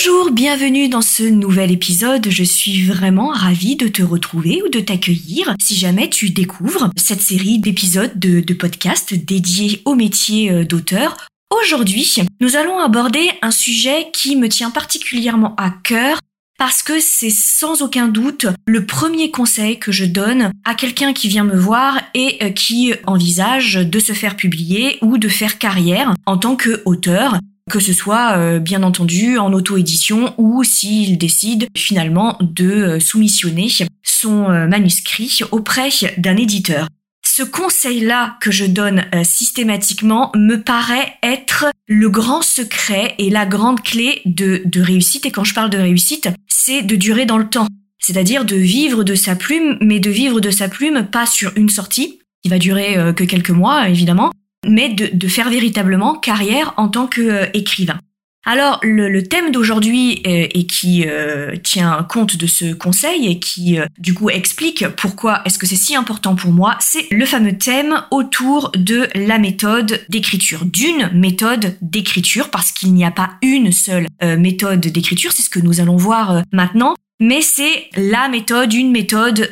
Bonjour, bienvenue dans ce nouvel épisode. Je suis vraiment ravie de te retrouver ou de t'accueillir si jamais tu découvres cette série d'épisodes de, de podcasts dédiés au métier euh, d'auteur. Aujourd'hui, nous allons aborder un sujet qui me tient particulièrement à cœur parce que c'est sans aucun doute le premier conseil que je donne à quelqu'un qui vient me voir et euh, qui envisage de se faire publier ou de faire carrière en tant qu'auteur que ce soit euh, bien entendu en auto-édition ou s'il décide finalement de euh, soumissionner son euh, manuscrit auprès d'un éditeur. Ce conseil-là que je donne systématiquement me paraît être le grand secret et la grande clé de, de réussite. Et quand je parle de réussite, c'est de durer dans le temps. C'est-à-dire de vivre de sa plume, mais de vivre de sa plume pas sur une sortie, qui va durer que quelques mois évidemment, mais de, faire véritablement carrière en tant qu'écrivain. Alors le, thème d'aujourd'hui euh, et qui euh, tient compte de ce conseil et qui euh, du coup explique pourquoi est-ce que c'est si important pour moi, c'est le fameux thème autour de la méthode d'écriture, d'une méthode d'écriture, parce qu'il n'y a pas une seule méthode d'écriture, c'est ce que nous allons voir maintenant, mais c'est la méthode, une méthode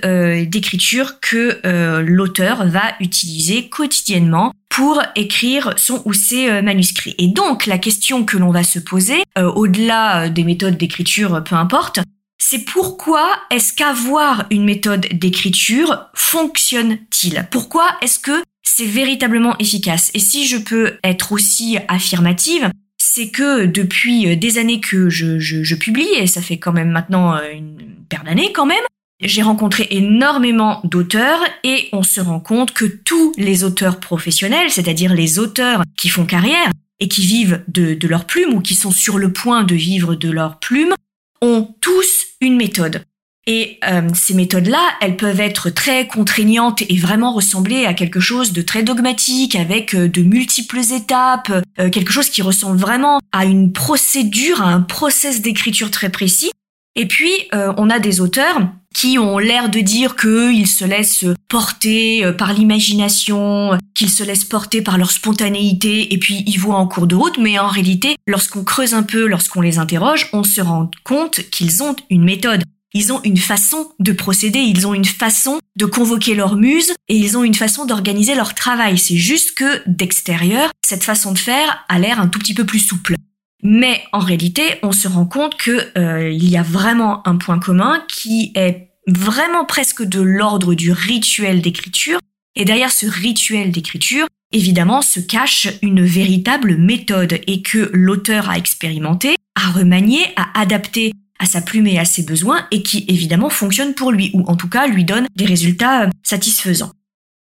d'écriture que l'auteur va utiliser quotidiennement pour écrire son ou ses euh, manuscrits. Et donc la question que l'on va se poser, euh, au-delà euh, des méthodes d'écriture, peu importe, c'est pourquoi est-ce qu'avoir une méthode d'écriture fonctionne-t-il? Pourquoi est-ce que c'est véritablement efficace? Et si je peux être aussi affirmative, c'est que depuis des années que je, publie, et ça fait quand même maintenant une paire d'années quand même, j'ai rencontré énormément d'auteurs et on se rend compte que tous les auteurs professionnels, c'est-à-dire les auteurs qui font carrière et qui vivent de, de leur plume ou qui sont sur le point de vivre de leur plume, ont tous une méthode. Et euh, ces méthodes-là, elles peuvent être très contraignantes et vraiment ressembler à quelque chose de très dogmatique, avec euh, de multiples étapes, euh, quelque chose qui ressemble vraiment à une procédure, à un process d'écriture très précis. Et puis, on a des auteurs qui ont l'air de dire qu'ils se laissent porter euh, par l'imagination, qu'ils se laissent porter par leur spontanéité et puis ils voient en cours de route, mais en réalité, lorsqu'on creuse un peu, lorsqu'on les interroge, on se rend compte qu'ils ont une méthode. Ils ont une façon de procéder, ils ont une façon de convoquer leur muse et ils ont une façon d'organiser leur travail. C'est juste que d'extérieur, cette façon de faire a l'air un tout petit peu plus souple. Mais en réalité, on se rend compte que euh, il y a vraiment un point commun qui est vraiment presque de l'ordre du rituel d'écriture. Et derrière ce rituel d'écriture, évidemment, se cache une véritable méthode et que l'auteur a expérimenté, a remanié, a adapté à sa plume et à ses besoins et qui évidemment fonctionne pour lui ou en tout cas lui donne des résultats satisfaisants.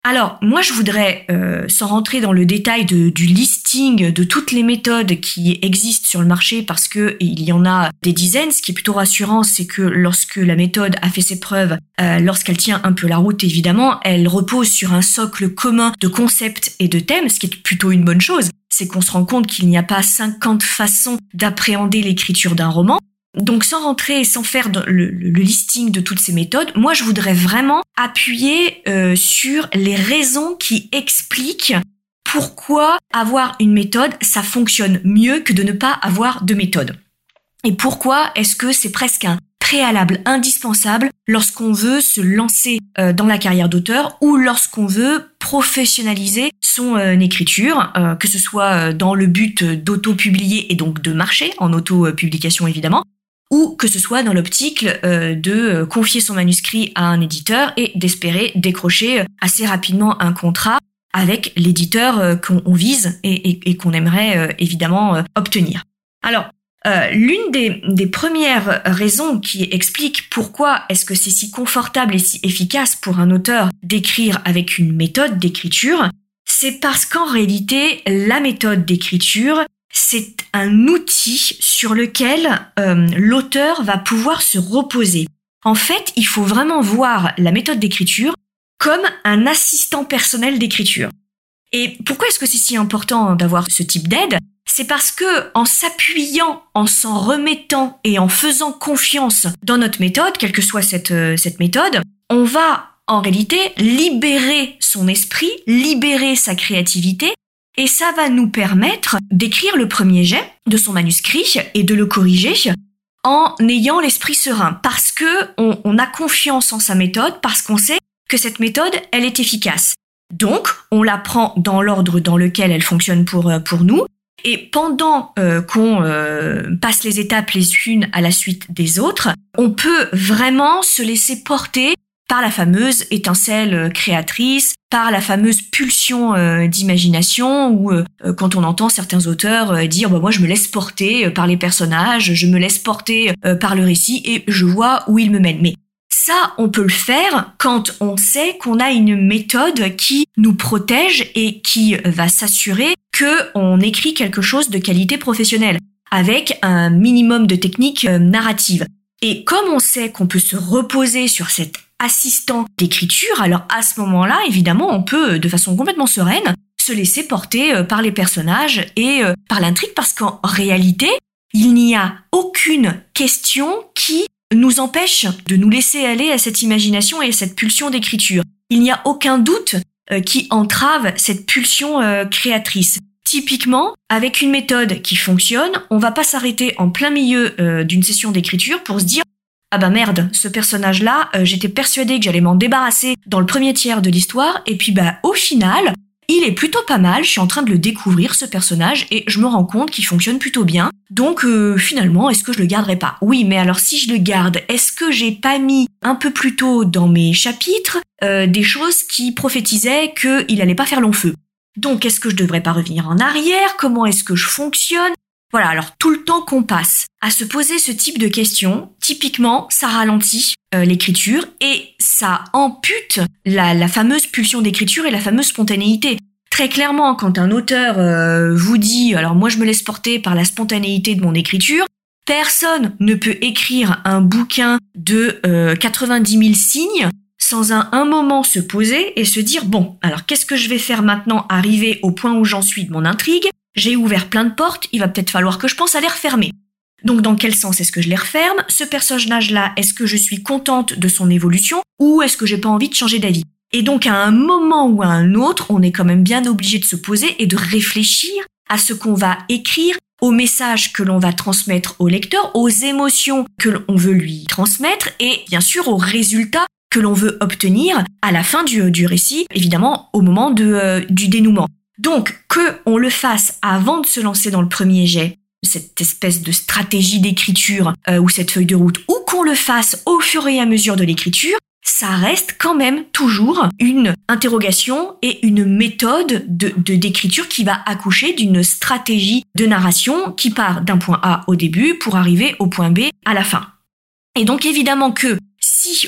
Alors, moi, je voudrais, euh, sans rentrer dans le détail de, du listing de toutes les méthodes qui existent sur le marché, parce que il y en a des dizaines. Ce qui est plutôt rassurant, c'est que lorsque la méthode a fait ses preuves, euh, lorsqu'elle tient un peu la route, évidemment, elle repose sur un socle commun de concepts et de thèmes, ce qui est plutôt une bonne chose. C'est qu'on se rend compte qu'il n'y a pas 50 façons d'appréhender l'écriture d'un roman, donc sans rentrer et sans faire le, listing de toutes ces méthodes, moi je voudrais vraiment appuyer euh, sur les raisons qui expliquent pourquoi avoir une méthode, ça fonctionne mieux que de ne pas avoir de méthode. Et pourquoi est-ce que c'est presque un préalable indispensable lorsqu'on veut se lancer euh, dans la carrière d'auteur ou lorsqu'on veut professionnaliser son euh, écriture, que ce soit dans le but d'auto-publier et donc de marcher en auto-publication évidemment, ou que ce soit dans l'optique euh, de euh, confier son manuscrit à un éditeur et d'espérer décrocher euh, assez rapidement un contrat avec l'éditeur qu'on vise et, qu'on aimerait évidemment obtenir. Alors, l'une des, des, premières raisons qui explique pourquoi est-ce que c'est si confortable et si efficace pour un auteur d'écrire avec une méthode d'écriture, c'est parce qu'en réalité, la méthode d'écriture, c'est un outil sur lequel euh, l'auteur va pouvoir se reposer. En fait, il faut vraiment voir la méthode d'écriture comme un assistant personnel d'écriture. Et pourquoi est-ce que c'est si important d'avoir ce type d'aide? C'est parce que en s'appuyant, en s'en remettant et en faisant confiance dans notre méthode, quelle que soit cette, euh, cette méthode, on va en réalité libérer son esprit, libérer sa créativité et ça va nous permettre d'écrire le premier jet de son manuscrit et de le corriger en ayant l'esprit serein parce que on, a confiance en sa méthode parce qu'on sait que cette méthode elle est efficace donc, on la prend dans l'ordre dans lequel elle fonctionne pour, euh, nous. Et pendant euh, qu'on euh, passe les étapes les unes à la suite des autres, on peut vraiment se laisser porter par la fameuse étincelle créatrice, par la fameuse pulsion d'imagination, ou quand on entend certains auteurs dire bah, moi je me laisse porter par les personnages, je me laisse porter par le récit et je vois où il me mène. Mais ça, on peut le faire quand on sait qu'on a une méthode qui nous protège et qui va s'assurer que on écrit quelque chose de qualité professionnelle avec un minimum de technique euh, narrative. Et comme on sait qu'on peut se reposer sur cet assistant d'écriture, alors à ce moment-là, évidemment, on peut, de façon complètement sereine, se laisser porter euh, par les personnages et euh, par l'intrigue parce qu'en réalité, il n'y a aucune question qui nous empêche de nous laisser aller à cette imagination et à cette pulsion d'écriture. Il n'y a aucun doute euh, qui entrave cette pulsion créatrice. Typiquement, avec une méthode qui fonctionne, on va pas s'arrêter en plein milieu d'une session d'écriture pour se dire ah bah merde, ce personnage-là, j'étais persuadé que j'allais m'en débarrasser dans le premier tiers de l'histoire, et puis bah au final, il est plutôt pas mal, je suis en train de le découvrir ce personnage et je me rends compte qu'il fonctionne plutôt bien. Donc euh, finalement, est-ce que je le garderai pas? Oui, mais alors si je le garde, est-ce que j'ai pas mis un peu plus tôt dans mes chapitres euh, des choses qui prophétisaient qu'il allait pas faire long feu? Donc est-ce que je devrais pas revenir en arrière? Comment est-ce que je fonctionne? Voilà, alors tout le temps qu'on passe à se poser ce type de questions, typiquement, ça ralentit euh, l'écriture et ça ampute la, la fameuse pulsion d'écriture et la fameuse spontanéité. Très clairement, quand un auteur euh, vous dit, alors moi je me laisse porter par la spontanéité de mon écriture, personne ne peut écrire un bouquin de 90 euh, 000 signes sans un moment se poser et se dire, bon, alors qu'est-ce que je vais faire maintenant, arriver au point où j'en suis de mon intrigue? J'ai ouvert plein de portes, il va peut-être falloir que je pense à les refermer. Donc dans quel sens est-ce que je les referme? Ce personnage-là, est-ce que je suis contente de son évolution ou est-ce que j'ai pas envie de changer d'avis? Et donc à un moment ou à un autre, on est quand même bien obligé de se poser et de réfléchir à ce qu'on va écrire, au message que l'on va transmettre au lecteur, aux émotions que l'on veut lui transmettre et bien sûr aux résultats que l'on veut obtenir à la fin du, du récit, évidemment au moment de, euh, du dénouement. Donc, que on le fasse avant de se lancer dans le premier jet, cette espèce de stratégie d'écriture euh, ou cette feuille de route, ou qu'on le fasse au fur et à mesure de l'écriture, ça reste quand même toujours une interrogation et une méthode de d'écriture qui va accoucher d'une stratégie de narration qui part d'un point A au début pour arriver au point B à la fin. Et donc évidemment que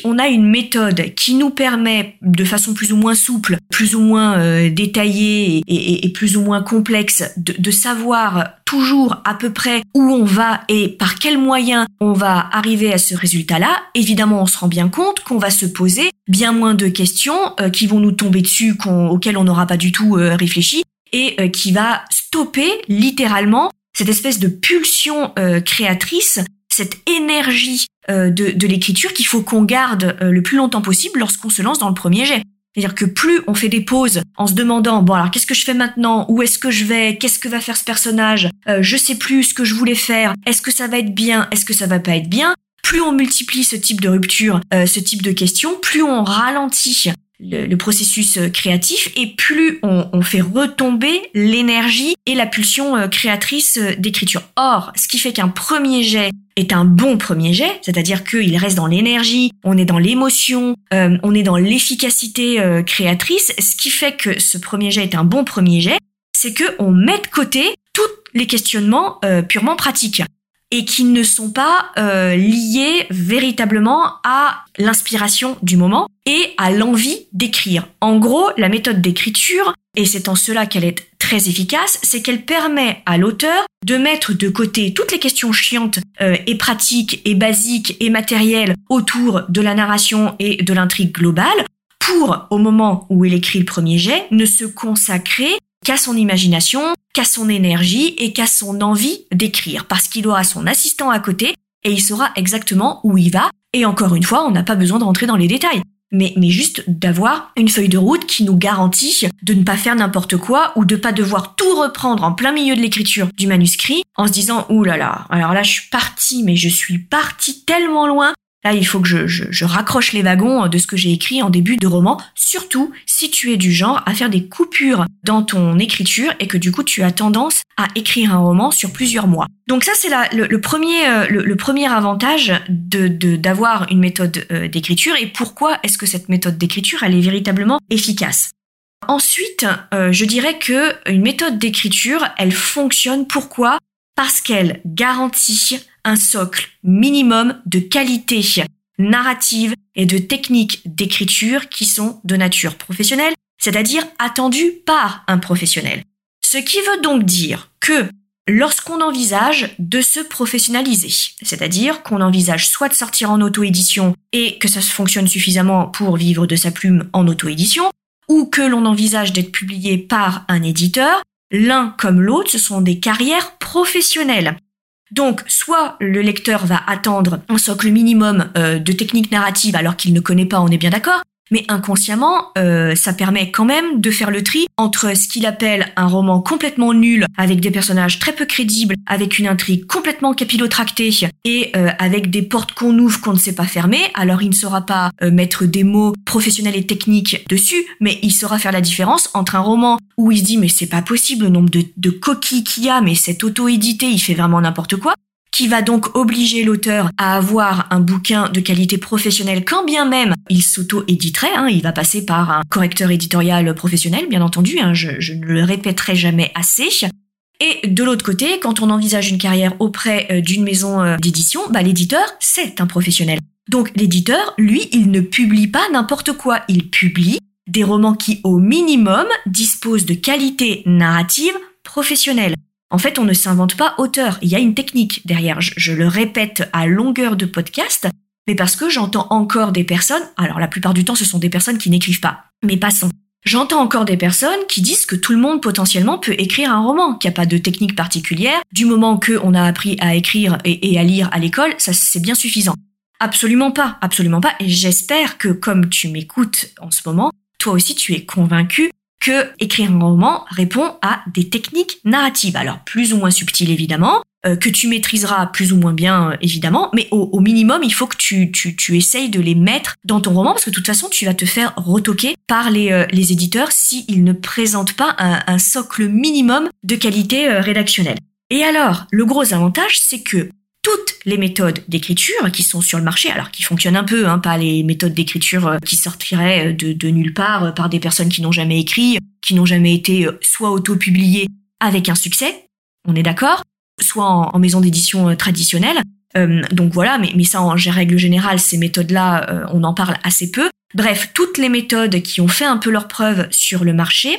on a une méthode qui nous permet de façon plus ou moins souple, plus ou moins euh, détaillée et, plus ou moins complexe de, savoir toujours à peu près où on va et par quels moyens on va arriver à ce résultat-là, évidemment on se rend bien compte qu'on va se poser bien moins de questions euh, qui vont nous tomber dessus, auxquelles on n'aura pas du tout euh, réfléchi et qui va stopper littéralement cette espèce de pulsion créatrice cette énergie euh, de, l'écriture qu'il faut qu'on garde euh, le plus longtemps possible lorsqu'on se lance dans le premier jet. C'est-à-dire que plus on fait des pauses en se demandant bon alors qu'est-ce que je fais maintenant? Où est-ce que je vais? Qu'est-ce que va faire ce personnage? Euh, je sais plus ce que je voulais faire. Est-ce que ça va être bien? Est-ce que ça va pas être bien? Plus on multiplie ce type de rupture ce type de questions plus on ralentit le, processus créatif et plus on, fait retomber l'énergie et la pulsion créatrice d'écriture. Or, ce qui fait qu'un premier jet un bon premier jet, c'est-à-dire qu'il reste dans l'énergie, on est dans l'émotion, on est dans l'efficacité créatrice. Ce qui fait que ce premier jet est un bon premier jet, c'est que on met de côté tous les questionnements purement pratiques et qui ne sont pas euh, liés véritablement à l'inspiration du moment et à l'envie d'écrire. En gros, la méthode d'écriture, et c'est en cela qu'elle est efficace, c'est qu'elle permet à l'auteur de mettre de côté toutes les questions chiantes euh, et pratiques et basiques et matérielles autour de la narration et de l'intrigue globale pour, au moment où il écrit le premier jet, ne se consacrer qu'à son imagination, qu'à son énergie et qu'à son envie d'écrire, parce qu'il aura son assistant à côté et il saura exactement où il va. Et encore une fois, on n'a pas besoin de rentrer dans les détails. Mais, mais juste d'avoir une feuille de route qui nous garantit de ne pas faire n'importe quoi ou de pas devoir tout reprendre en plein milieu de l'écriture du manuscrit en se disant ouh là là, alors là je suis parti mais je suis parti tellement loin Là, il faut que je, raccroche les wagons de ce que j'ai écrit en début de roman, surtout si tu es du genre à faire des coupures dans ton écriture et que du coup tu as tendance à écrire un roman sur plusieurs mois. Donc ça, c'est le, le, premier, euh, le, premier avantage d'avoir une méthode euh, d'écriture et pourquoi est-ce que cette méthode d'écriture, elle est véritablement efficace? Ensuite, euh, je dirais que une méthode d'écriture, elle fonctionne. Pourquoi? Parce qu'elle garantit un socle minimum de qualité narrative et de techniques d'écriture qui sont de nature professionnelle, c'est-à-dire attendues par un professionnel. Ce qui veut donc dire que lorsqu'on envisage de se professionnaliser, c'est-à-dire qu'on envisage soit de sortir en auto-édition et que ça fonctionne suffisamment pour vivre de sa plume en auto-édition, ou que l'on envisage d'être publié par un éditeur, l'un comme l'autre, ce sont des carrières professionnelles. Donc, soit le lecteur va attendre un socle minimum euh, de technique narrative alors qu'il ne connaît pas, on est bien d'accord, mais inconsciemment, euh, ça permet quand même de faire le tri entre ce qu'il appelle un roman complètement nul, avec des personnages très peu crédibles, avec une intrigue complètement capillotractée et euh, avec des portes qu'on ouvre qu'on ne sait pas fermer. Alors il ne saura pas euh, mettre des mots professionnels et techniques dessus, mais il saura faire la différence entre un roman où il se dit mais c'est pas possible le nombre de, de coquilles qu'il y a, mais c'est auto-édité, il fait vraiment n'importe quoi, qui va donc obliger l'auteur à avoir un bouquin de qualité professionnelle quand bien même il s'auto-éditerait, hein, il va passer par un correcteur éditorial professionnel, bien entendu, hein, je, ne le répéterai jamais assez. Et de l'autre côté, quand on envisage une carrière auprès euh, d'une maison euh, d'édition, bah, l'éditeur, c'est un professionnel. Donc l'éditeur, lui, il ne publie pas n'importe quoi, il publie des romans qui, au minimum, disposent de qualité narrative professionnelle. En fait, on ne s'invente pas auteur. Il y a une technique derrière. Je, le répète à longueur de podcast, mais parce que j'entends encore des personnes, alors la plupart du temps ce sont des personnes qui n'écrivent pas, mais passons. J'entends encore des personnes qui disent que tout le monde potentiellement peut écrire un roman, qu'il n'y a pas de technique particulière. Du moment qu'on a appris à écrire et, et à lire à l'école, ça c'est bien suffisant. Absolument pas, absolument pas. Et j'espère que comme tu m'écoutes en ce moment, toi aussi tu es convaincu que écrire un roman répond à des techniques narratives. Alors plus ou moins subtiles évidemment, euh, que tu maîtriseras plus ou moins bien euh, évidemment, mais au, minimum il faut que tu, tu, tu essayes de les mettre dans ton roman parce que de toute façon tu vas te faire retoquer par les, euh, les éditeurs s'ils ne présentent pas un, un, socle minimum de qualité rédactionnelle. Et alors, le gros avantage, c'est que toutes les méthodes d'écriture qui sont sur le marché, alors qui fonctionnent un peu, hein, pas les méthodes d'écriture euh, qui sortiraient euh, de, nulle part euh, par des personnes qui n'ont jamais écrit, qui n'ont jamais été soit auto-publiées avec un succès, on est d'accord, soit en, maison d'édition traditionnelle. donc voilà, mais, ça en règle générale, ces méthodes-là, on en parle assez peu. Bref, toutes les méthodes qui ont fait un peu leur preuve sur le marché,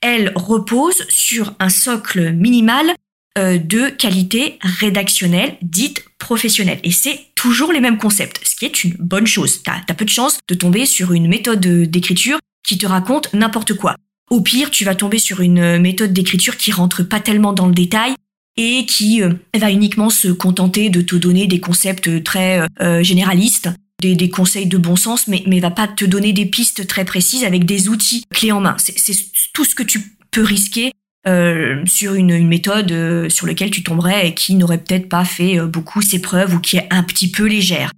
elles reposent sur un socle minimal de qualité rédactionnelle dite professionnelle. Et c'est toujours les mêmes concepts, ce qui est une bonne chose. T'as as peu de chance de tomber sur une méthode d'écriture qui te raconte n'importe quoi. Au pire, tu vas tomber sur une méthode d'écriture qui rentre pas tellement dans le détail et qui euh, va uniquement se contenter de te donner des concepts très euh, généralistes, des, conseils de bon sens, mais, mais va pas te donner des pistes très précises avec des outils clés en main. C'est tout ce que tu peux risquer euh, sur une, méthode euh, sur laquelle tu tomberais et qui n'aurait peut-être pas fait euh, beaucoup ses preuves ou qui est un petit peu légère.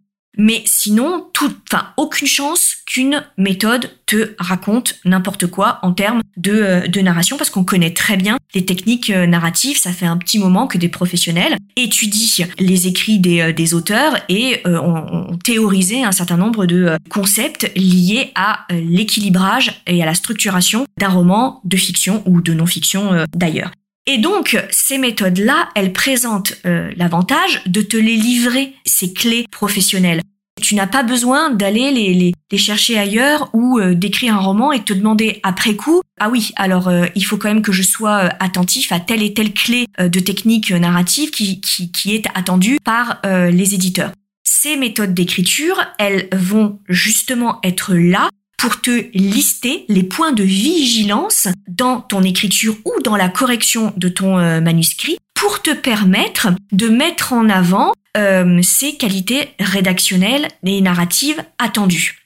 Mais sinon, tout, enfin, aucune chance qu'une méthode te raconte n'importe quoi en termes de, euh, narration parce qu'on connaît très bien les techniques euh, narratives. Ça fait un petit moment que des professionnels étudient les écrits des, euh, auteurs et ont, théorisé un certain nombre de concepts liés à l'équilibrage et à la structuration d'un roman de fiction ou de non-fiction d'ailleurs. Et donc, ces méthodes-là, elles présentent euh, l'avantage de te les livrer, ces clés professionnelles. Tu n'as pas besoin d'aller les, chercher ailleurs ou euh, d'écrire un roman et te demander après coup, ah oui, alors euh, il faut quand même que je sois attentif à telle et telle clé de technique narrative qui est attendue par les éditeurs. Ces méthodes d'écriture, elles vont justement être là pour te lister les points de vigilance dans ton écriture ou dans la correction de ton euh, manuscrit pour te permettre de mettre en avant euh, ces qualités rédactionnelles et narratives attendues.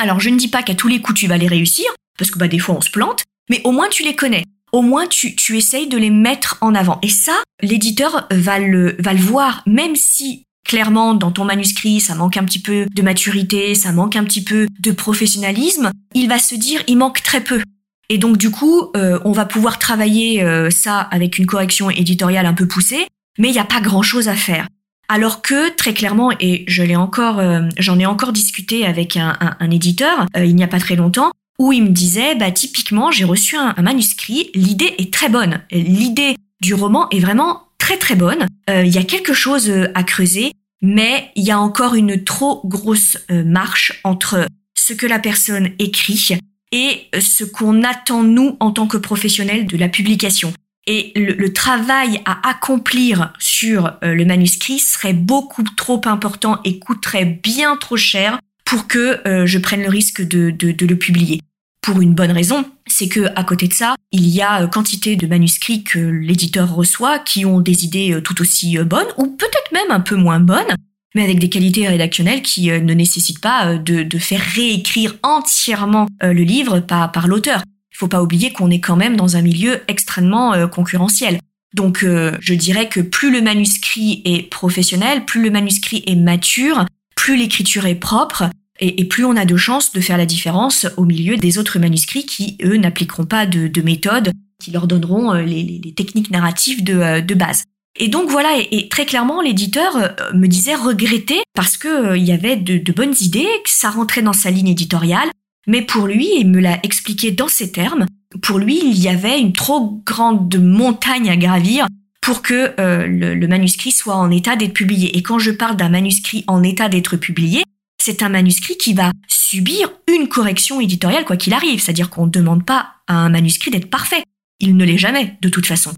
Alors je ne dis pas qu'à tous les coups tu vas les réussir, parce que bah, des fois on se plante, mais au moins tu les connais. Au moins tu, tu essayes de les mettre en avant. Et ça, l'éditeur va le, va le voir, même si clairement dans ton manuscrit ça manque un petit peu de maturité, ça manque un petit peu de professionnalisme, il va se dire il manque très peu. Et donc du coup, euh, on va pouvoir travailler euh, ça avec une correction éditoriale un peu poussée, mais il n'y a pas grand-chose à faire. Alors que très clairement, et je l'ai encore, euh, j'en ai encore discuté avec un, éditeur il n'y a pas très longtemps, où il me disait, bah typiquement, j'ai reçu un, un manuscrit, l'idée est très bonne, l'idée du roman est vraiment très très bonne. Il y a quelque chose à creuser, mais il y a encore une trop grosse marche entre ce que la personne écrit et ce qu'on attend nous en tant que professionnels de la publication. Et le, travail à accomplir sur euh, le manuscrit serait beaucoup trop important et coûterait bien trop cher pour que euh, je prenne le risque de, le publier. Pour une bonne raison, c'est que à côté de ça, il y a euh, quantité de manuscrits que l'éditeur reçoit qui ont des idées tout aussi bonnes ou peut-être même un peu moins bonnes, mais avec des qualités rédactionnelles qui euh, ne nécessitent pas euh, de, faire réécrire entièrement euh, le livre par, par l'auteur. Il faut pas oublier qu'on est quand même dans un milieu extrêmement concurrentiel. Donc je dirais que plus le manuscrit est professionnel, plus le manuscrit est mature, plus l'écriture est propre, et, plus on a de chances de faire la différence au milieu des autres manuscrits qui, eux, n'appliqueront pas de, de méthode qui leur donneront les, les techniques narratives de, de base. Et donc voilà, et, très clairement, l'éditeur euh, me disait regretter parce que euh, il y avait de, bonnes idées, que ça rentrait dans sa ligne éditoriale, mais pour lui, il me l'a expliqué dans ces termes, pour lui, il y avait une trop grande montagne à gravir pour que euh, le, manuscrit soit en état d'être publié. Et quand je parle d'un manuscrit en état d'être publié, c'est un manuscrit qui va subir une correction éditoriale quoi qu'il arrive, c'est-à-dire qu'on ne demande pas à un manuscrit d'être parfait. Il ne l'est jamais, de toute façon.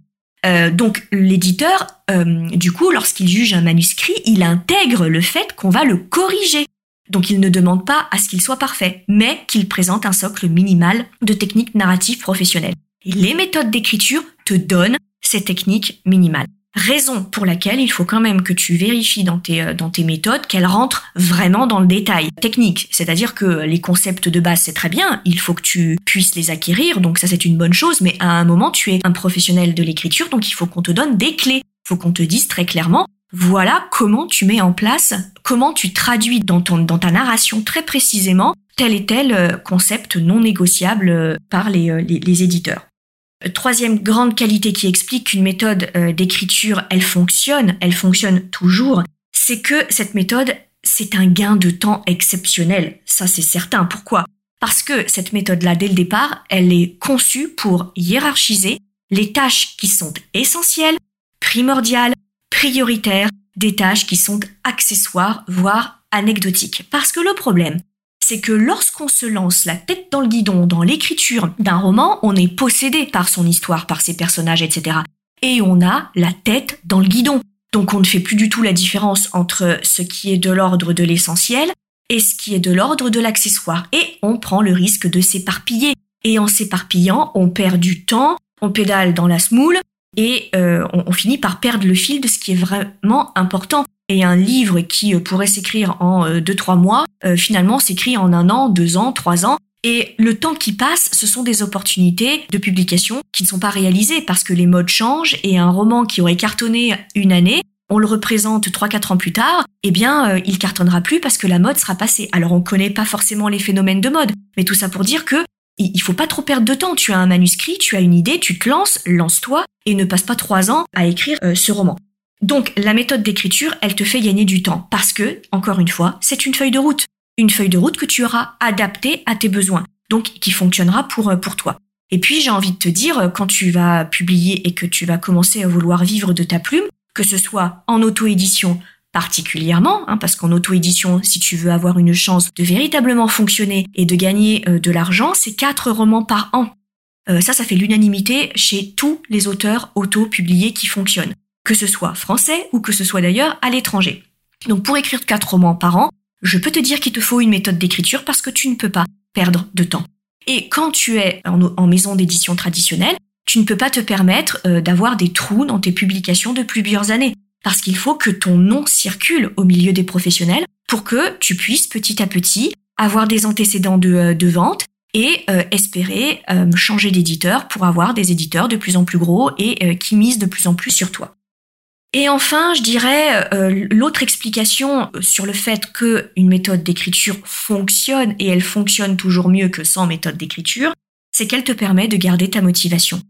Euh, donc l'éditeur, euh, du coup, lorsqu'il juge un manuscrit, il intègre le fait qu'on va le corriger. Donc il ne demande pas à ce qu'il soit parfait, mais qu'il présente un socle minimal de techniques narratives professionnelles. Les méthodes d'écriture te donnent ces techniques minimales. Raison pour laquelle il faut quand même que tu vérifies dans tes, euh, dans tes méthodes qu'elles rentrent vraiment dans le détail technique. C'est-à-dire que les concepts de base, c'est très bien, il faut que tu puisses les acquérir, donc ça c'est une bonne chose, mais à un moment, tu es un professionnel de l'écriture, donc il faut qu'on te donne des clés. Faut qu'on te dise très clairement, voilà comment tu mets en place, comment tu traduis dans, ton, dans ta narration très précisément tel et tel euh, concept non négociable euh, par les, les, les éditeurs. Troisième grande qualité qui explique qu'une méthode euh, d'écriture, elle fonctionne, elle fonctionne toujours, c'est que cette méthode, c'est un gain de temps exceptionnel. Ça, c'est certain. Pourquoi? Parce que cette méthode-là, dès le départ, elle est conçue pour hiérarchiser les tâches qui sont essentielles, primordiales, prioritaires, des tâches qui sont accessoires, voire anecdotiques. Parce que le problème, c'est que lorsqu'on se lance la tête dans le guidon dans l'écriture d'un roman, on est possédé par son histoire, par ses personnages, etc. Et on a la tête dans le guidon. Donc on ne fait plus du tout la différence entre ce qui est de l'ordre de l'essentiel et ce qui est de l'ordre de l'accessoire. Et on prend le risque de s'éparpiller. Et en s'éparpillant, on perd du temps, on pédale dans la smoule et euh, on, on, finit par perdre le fil de ce qui est vraiment important et un livre qui euh, pourrait s'écrire en euh, deux trois mois, euh, finalement s'écrit en un an, deux ans, trois ans. Et le temps qui passe, ce sont des opportunités de publication qui ne sont pas réalisées parce que les modes changent et un roman qui aurait cartonné une année, on le représente trois quatre ans plus tard, eh bien, il cartonnera plus parce que la mode sera passée. Alors, on connaît pas forcément les phénomènes de mode, mais tout ça pour dire que il faut pas trop perdre de temps. Tu as un manuscrit, tu as une idée, tu te lances, lance-toi et ne passe pas trois ans à écrire ce roman. Donc la méthode d'écriture, elle te fait gagner du temps parce que, encore une fois, c'est une feuille de route. Une feuille de route que tu auras adaptée à tes besoins, donc qui fonctionnera pour, euh, pour toi. Et puis j'ai envie de te dire, euh, quand tu vas publier et que tu vas commencer à vouloir vivre de ta plume, que ce soit en auto-édition particulièrement, hein, parce qu'en auto-édition, si tu veux avoir une chance de véritablement fonctionner et de gagner euh, de l'argent, c'est quatre romans par an. ça, ça fait l'unanimité chez tous les auteurs auto-publiés qui fonctionnent que ce soit français ou que ce soit d'ailleurs à l'étranger. Donc pour écrire quatre romans par an, je peux te dire qu'il te faut une méthode d'écriture parce que tu ne peux pas perdre de temps. Et quand tu es en, maison d'édition traditionnelle, tu ne peux pas te permettre euh, d'avoir des trous dans tes publications de plusieurs années. Parce qu'il faut que ton nom circule au milieu des professionnels pour que tu puisses petit à petit avoir des antécédents de, euh, vente et euh, espérer changer d'éditeur pour avoir des éditeurs de plus en plus gros et qui misent de plus en plus sur toi. Et enfin, je dirais l'autre explication sur le fait que une méthode d'écriture fonctionne et elle fonctionne toujours mieux que sans méthode d'écriture, c'est qu'elle te permet de garder ta motivation.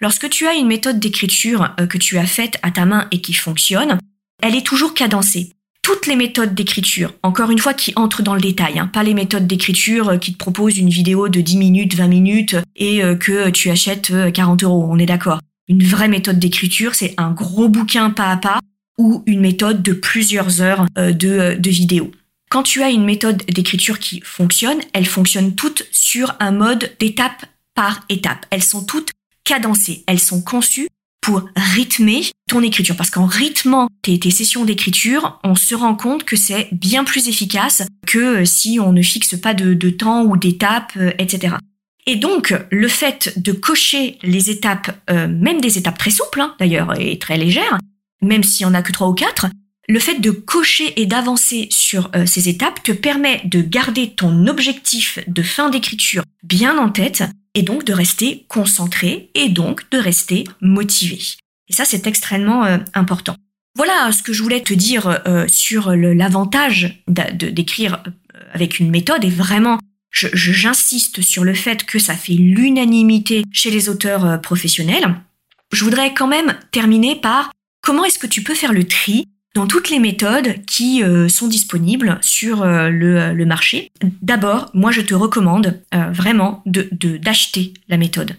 Lorsque tu as une méthode d'écriture euh, que tu as faite à ta main et qui fonctionne, elle est toujours cadencée. Toutes les méthodes d'écriture, encore une fois qui entrent dans le détail, hein, pas les méthodes d'écriture euh, qui te proposent une vidéo de 10 minutes, 20 minutes et euh, que tu achètes 40 euros, on est d'accord. Une vraie méthode d'écriture, c'est un gros bouquin pas à pas ou une méthode de plusieurs heures de, de vidéo. Quand tu as une méthode d'écriture qui fonctionne, elles fonctionnent toutes sur un mode d'étape par étape. Elles sont toutes cadencées. Elles sont conçues pour rythmer ton écriture. Parce qu'en rythmant tes, sessions d'écriture, on se rend compte que c'est bien plus efficace que euh, si on ne fixe pas de, temps ou d'étapes, euh, etc. Et donc, le fait de cocher les étapes, euh, même des étapes très souples hein, d'ailleurs et très légères, même s'il n'y en a que trois ou quatre, le fait de cocher et d'avancer sur ces étapes te permet de garder ton objectif de fin d'écriture bien en tête et donc de rester concentré et donc de rester motivé. Et ça, c'est extrêmement euh, important. Voilà ce que je voulais te dire euh, sur l'avantage d'écrire euh, avec une méthode et vraiment j'insiste sur le fait que ça fait l'unanimité chez les auteurs professionnels. Je voudrais quand même terminer par comment est-ce que tu peux faire le tri dans toutes les méthodes qui euh, sont disponibles sur euh, le, marché. D'abord, moi je te recommande euh, vraiment de d'acheter la méthode.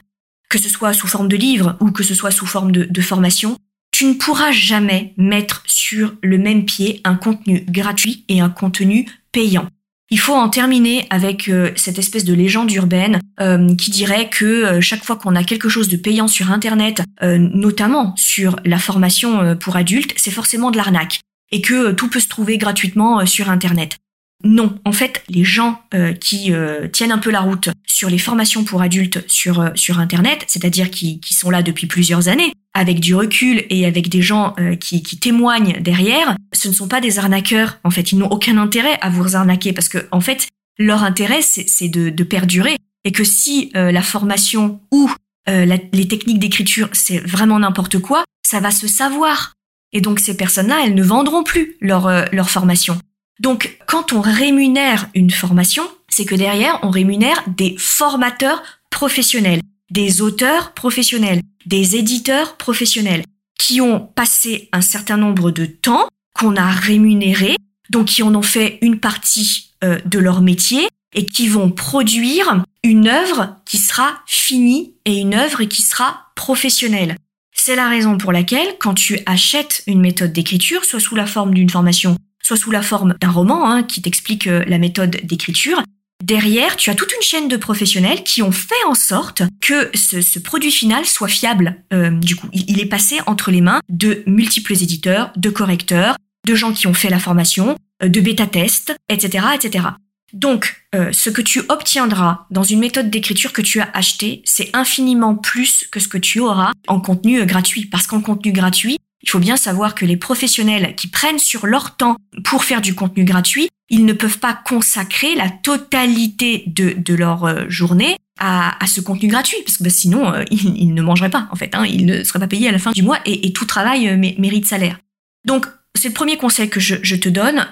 Que ce soit sous forme de livre ou que ce soit sous forme de, de formation, tu ne pourras jamais mettre sur le même pied un contenu gratuit et un contenu payant. Il faut en terminer avec euh, cette espèce de légende urbaine euh, qui dirait que euh, chaque fois qu'on a quelque chose de payant sur Internet, notamment sur la formation pour adultes, c'est forcément de l'arnaque et que tout peut se trouver gratuitement sur Internet. Non, en fait, les gens qui tiennent un peu la route sur les formations pour adultes sur sur Internet, c'est-à-dire qui, qui sont là depuis plusieurs années, avec du recul et avec des gens euh, qui, témoignent derrière, ce ne sont pas des arnaqueurs. En fait, ils n'ont aucun intérêt à vous arnaquer parce que, en fait, leur intérêt, c'est de, perdurer. Et que si euh, la formation ou euh, les techniques d'écriture, c'est vraiment n'importe quoi, ça va se savoir. Et donc, ces personnes-là, elles ne vendront plus leur, leur formation. Donc, quand on rémunère une formation, c'est que derrière, on rémunère des formateurs professionnels des auteurs professionnels, des éditeurs professionnels, qui ont passé un certain nombre de temps, qu'on a rémunéré, donc qui en ont fait une partie euh, de leur métier et qui vont produire une œuvre qui sera finie et une œuvre qui sera professionnelle. C'est la raison pour laquelle, quand tu achètes une méthode d'écriture, soit sous la forme d'une formation, soit sous la forme d'un roman hein, qui t'explique euh, la méthode d'écriture, Derrière, tu as toute une chaîne de professionnels qui ont fait en sorte que ce, produit final soit fiable. Euh, du coup, il, est passé entre les mains de multiples éditeurs, de correcteurs, de gens qui ont fait la formation, euh, de bêta-tests, etc., etc. Donc, ce que tu obtiendras dans une méthode d'écriture que tu as achetée, c'est infiniment plus que ce que tu auras en contenu gratuit. Parce qu'en contenu gratuit, il faut bien savoir que les professionnels qui prennent sur leur temps pour faire du contenu gratuit, ils ne peuvent pas consacrer la totalité de, de leur euh, journée à, à, ce contenu gratuit, parce que bah, sinon, euh, ils, ne mangeraient pas, en fait. Hein, ils ne seraient pas payés à la fin du mois, et, tout travail euh, mérite salaire. Donc, c'est le premier conseil que je, te donne.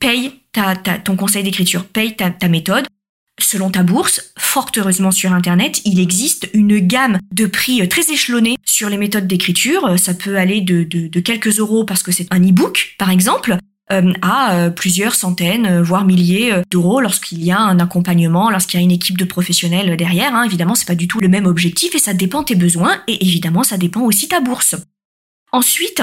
paye ton conseil d'écriture, paye ta méthode, Selon ta bourse, fort heureusement sur Internet, il existe une gamme de prix très échelonnés sur les méthodes d'écriture. Ça peut aller de, quelques euros parce que c'est un e-book, par exemple, euh, à euh, plusieurs centaines, euh, voire milliers d'euros lorsqu'il y a un accompagnement, lorsqu'il y a une équipe de professionnels derrière. Hein. Évidemment, c'est pas du tout le même objectif et ça dépend tes besoins et évidemment, ça dépend aussi ta bourse. Ensuite,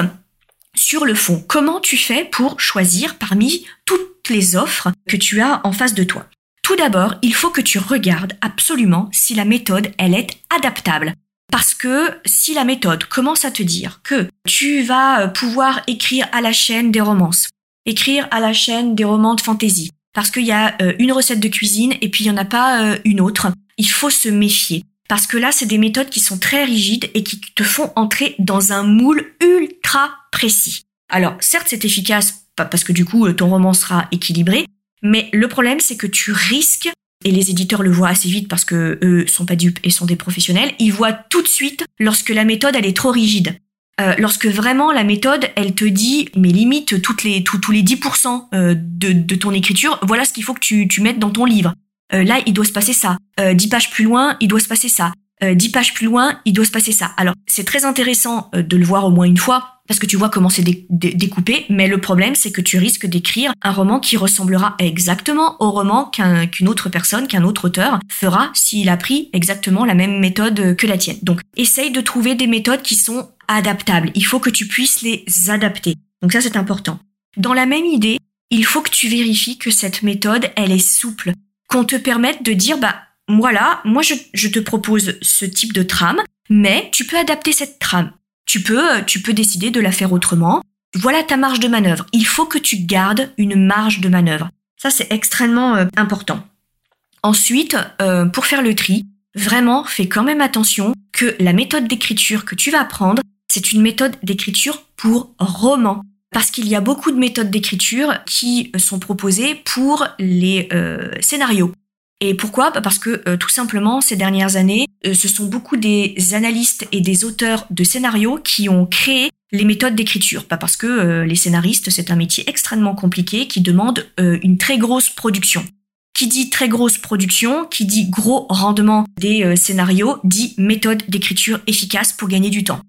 sur le fond, comment tu fais pour choisir parmi toutes les offres que tu as en face de toi? Tout d'abord, il faut que tu regardes absolument si la méthode, elle est adaptable. Parce que si la méthode commence à te dire que tu vas euh, pouvoir écrire à la chaîne des romances, écrire à la chaîne des romans de fantasy, parce qu'il y a une recette de cuisine et puis il n'y en a pas une autre. Il faut se méfier. Parce que là, c'est des méthodes qui sont très rigides et qui te font entrer dans un moule ultra précis. Alors, certes, c'est efficace parce que du coup, ton roman sera équilibré, mais le problème, c'est que tu risques, et les éditeurs le voient assez vite parce que eux sont pas dupes et sont des professionnels, ils voient tout de suite lorsque la méthode, elle est trop rigide. Euh, lorsque vraiment la méthode, elle te dit, mais limite toutes les, tous les 10% euh, de, de ton écriture, voilà ce qu'il faut que tu, tu mettes dans ton livre. Euh, là, il doit se passer ça. Euh, dix pages plus loin, il doit se passer ça. Euh, dix pages plus loin, il doit se passer ça. Alors, c'est très intéressant de le voir au moins une fois parce que tu vois comment c'est découpé, mais le problème, c'est que tu risques d'écrire un roman qui ressemblera exactement au roman qu'une autre personne, qu'un autre auteur fera s'il a pris exactement la même méthode que la tienne. Donc, essaye de trouver des méthodes qui sont adaptables. Il faut que tu puisses les adapter. Donc ça, c'est important. Dans la même idée, il faut que tu vérifies que cette méthode, elle est souple qu'on te permette de dire, bah voilà, moi je, te propose ce type de trame, mais tu peux adapter cette trame. Tu peux, euh, tu peux décider de la faire autrement. Voilà ta marge de manœuvre. Il faut que tu gardes une marge de manœuvre. Ça, c'est extrêmement euh, important. Ensuite, euh, pour faire le tri, vraiment, fais quand même attention que la méthode d'écriture que tu vas prendre, c'est une méthode d'écriture pour roman parce qu'il y a beaucoup de méthodes d'écriture qui sont proposées pour les scénarios. Et pourquoi? Bah, Parce que euh, tout simplement, ces dernières années, euh, ce sont beaucoup des analystes et des auteurs de scénarios qui ont créé les méthodes d'écriture. Pas parce que les scénaristes, c'est un métier extrêmement compliqué qui demande une très grosse production. Qui dit très grosse production, qui dit gros rendement des scénarios, dit méthode d'écriture efficace pour gagner du temps.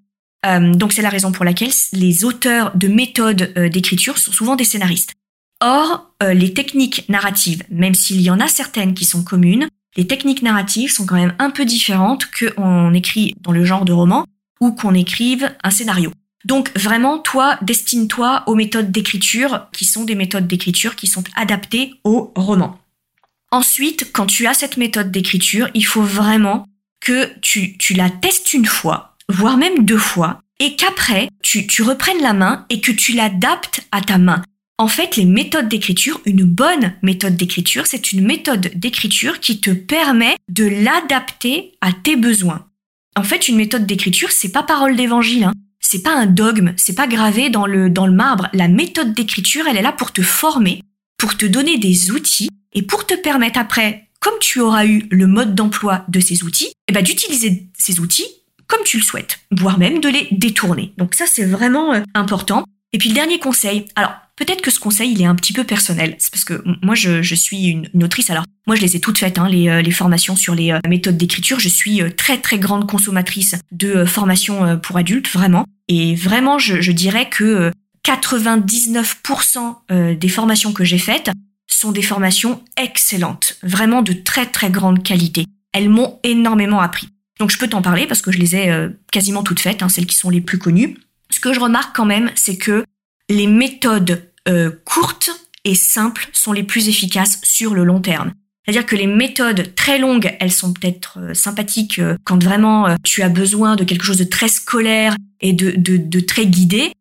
Euh, donc c'est la raison pour laquelle les auteurs de méthodes euh, d'écriture sont souvent des scénaristes. Or, euh, les techniques narratives, même s'il y en a certaines qui sont communes, les techniques narratives sont quand même un peu différentes qu'on écrit dans le genre de roman ou qu'on écrive un scénario. Donc vraiment, toi, destine-toi aux méthodes d'écriture qui sont des méthodes d'écriture qui sont adaptées au roman. Ensuite, quand tu as cette méthode d'écriture, il faut vraiment que tu, tu la testes une fois voire même deux fois, et qu'après, tu, tu reprennes la main et que tu l'adaptes à ta main. En fait, les méthodes d'écriture, une bonne méthode d'écriture, c'est une méthode d'écriture qui te permet de l'adapter à tes besoins. En fait, une méthode d'écriture, c'est pas parole d'évangile, hein. c'est pas un dogme, c'est pas gravé dans le, dans le marbre. La méthode d'écriture, elle est là pour te former, pour te donner des outils et pour te permettre après, comme tu auras eu le mode d'emploi de ces outils, eh ben, d'utiliser ces outils comme tu le souhaites, voire même de les détourner. Donc ça, c'est vraiment euh, important. Et puis le dernier conseil, alors peut-être que ce conseil, il est un petit peu personnel, c'est parce que moi, je, suis une, autrice, alors moi, je les ai toutes faites, hein, les, euh, formations sur les euh, méthodes d'écriture, je suis très très grande consommatrice de formations pour adultes, vraiment. Et vraiment, je, je dirais que 99% des formations que j'ai faites sont des formations excellentes, vraiment de très très grande qualité. Elles m'ont énormément appris. Donc je peux t'en parler parce que je les ai euh, quasiment toutes faites, hein, celles qui sont les plus connues. Ce que je remarque quand même, c'est que les méthodes euh, courtes et simples sont les plus efficaces sur le long terme. C'est-à-dire que les méthodes très longues, elles sont peut-être euh, sympathiques quand vraiment tu as besoin de quelque chose de très scolaire et de, très guidé.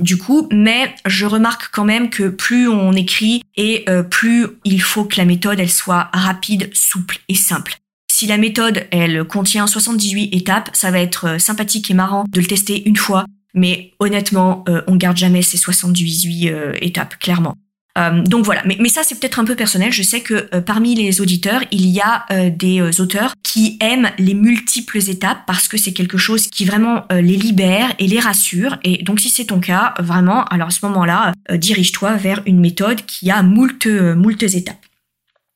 du coup, mais je remarque quand même que plus on écrit et plus il faut que la méthode elle soit rapide, souple et simple. Si la méthode, elle contient 78 étapes, ça va être euh, sympathique et marrant de le tester une fois, mais honnêtement, euh, on garde jamais ces 78 euh, étapes, clairement. donc voilà, mais, ça c'est peut-être un peu personnel. Je sais que parmi les auditeurs, il y a des auteurs qui aiment les multiples étapes parce que c'est quelque chose qui vraiment les libère et les rassure. Et donc si c'est ton cas, vraiment, alors à ce moment-là, dirige-toi vers une méthode qui a moult, étapes.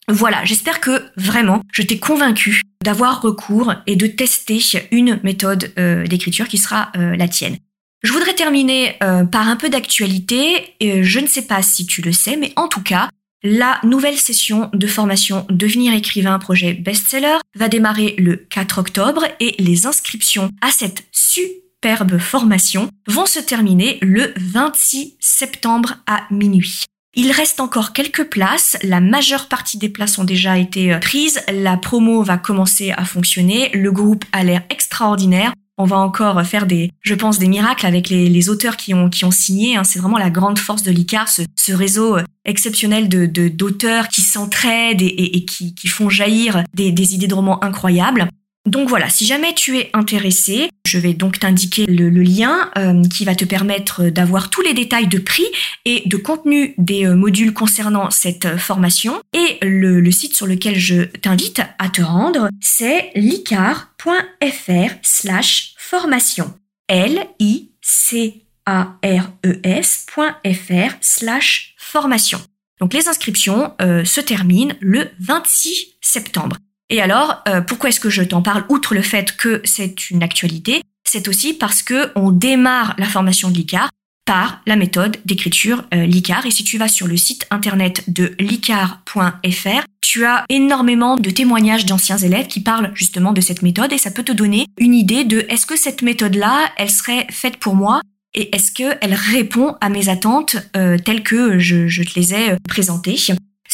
Voilà, j'espère que vraiment je t'ai convaincu d'avoir recours et de tester une méthode euh, d'écriture qui sera euh, la tienne. Je voudrais terminer euh, par un peu d'actualité. je ne sais pas si tu le sais, mais en tout cas, la nouvelle session de formation Devenir écrivain projet best-seller va démarrer le 4 octobre et les inscriptions à cette superbe formation vont se terminer le 26 septembre à minuit. Il reste encore quelques places. La majeure partie des places ont déjà été euh, prises. La promo va commencer à fonctionner. Le groupe a l'air extraordinaire. On va encore faire des, je pense, des miracles avec les, auteurs qui ont, qui ont signé. Hein. C'est vraiment la grande force de l'ICAR, ce, réseau euh, exceptionnel de d'auteurs qui s'entraident et, qui, font jaillir des, des idées de romans incroyables. Donc voilà, si jamais tu es intéressé, je vais donc t'indiquer le, lien euh, qui va te permettre d'avoir tous les détails de prix et de contenu des euh, modules concernant cette euh, formation. Et le, site sur lequel je t'invite à te rendre, c'est licar.fr slash formation. L-I-C-A-R-E-S.fr slash formation. Donc les inscriptions se terminent le 26 septembre. Et alors, euh, pourquoi est-ce que je t'en parle Outre le fait que c'est une actualité, c'est aussi parce que on démarre la formation de l'ICAR par la méthode d'écriture euh, l'ICAR. Et si tu vas sur le site internet de licar.fr, tu as énormément de témoignages d'anciens élèves qui parlent justement de cette méthode et ça peut te donner une idée de est-ce que cette méthode-là, elle serait faite pour moi? Et est-ce qu'elle répond à mes attentes euh, telles que je, je, te les ai présentées?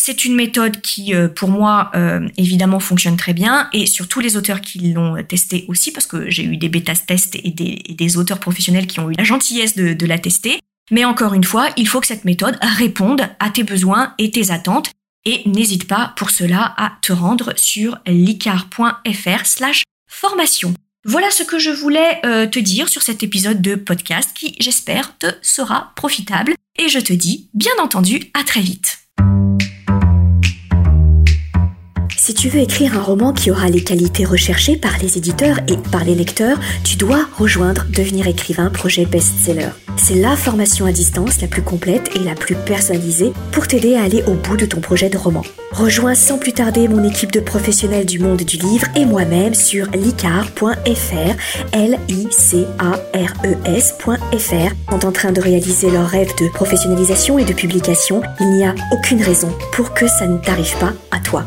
C'est une méthode qui, euh, pour moi, euh, évidemment, fonctionne très bien, et sur tous les auteurs qui l'ont testé aussi, parce que j'ai eu des bêta-tests et des, auteurs professionnels qui ont eu la gentillesse de, la tester. Mais encore une fois, il faut que cette méthode réponde à tes besoins et tes attentes, et n'hésite pas pour cela à te rendre sur licar.fr slash formation. Voilà ce que je voulais euh, te dire sur cet épisode de podcast qui, j'espère, te sera profitable, et je te dis, bien entendu, à très vite. Tu veux écrire un roman qui aura les qualités recherchées par les éditeurs et par les lecteurs, tu dois rejoindre Devenir écrivain projet best-seller. C'est la formation à distance la plus complète et la plus personnalisée pour t'aider à aller au bout de ton projet de roman. Rejoins sans plus tarder mon équipe de professionnels du monde du livre et moi-même sur licar.fr, l i c a r e s.fr. Sont en train de réaliser leur rêve de professionnalisation et de publication. Il n'y a aucune raison pour que ça ne t'arrive pas à toi.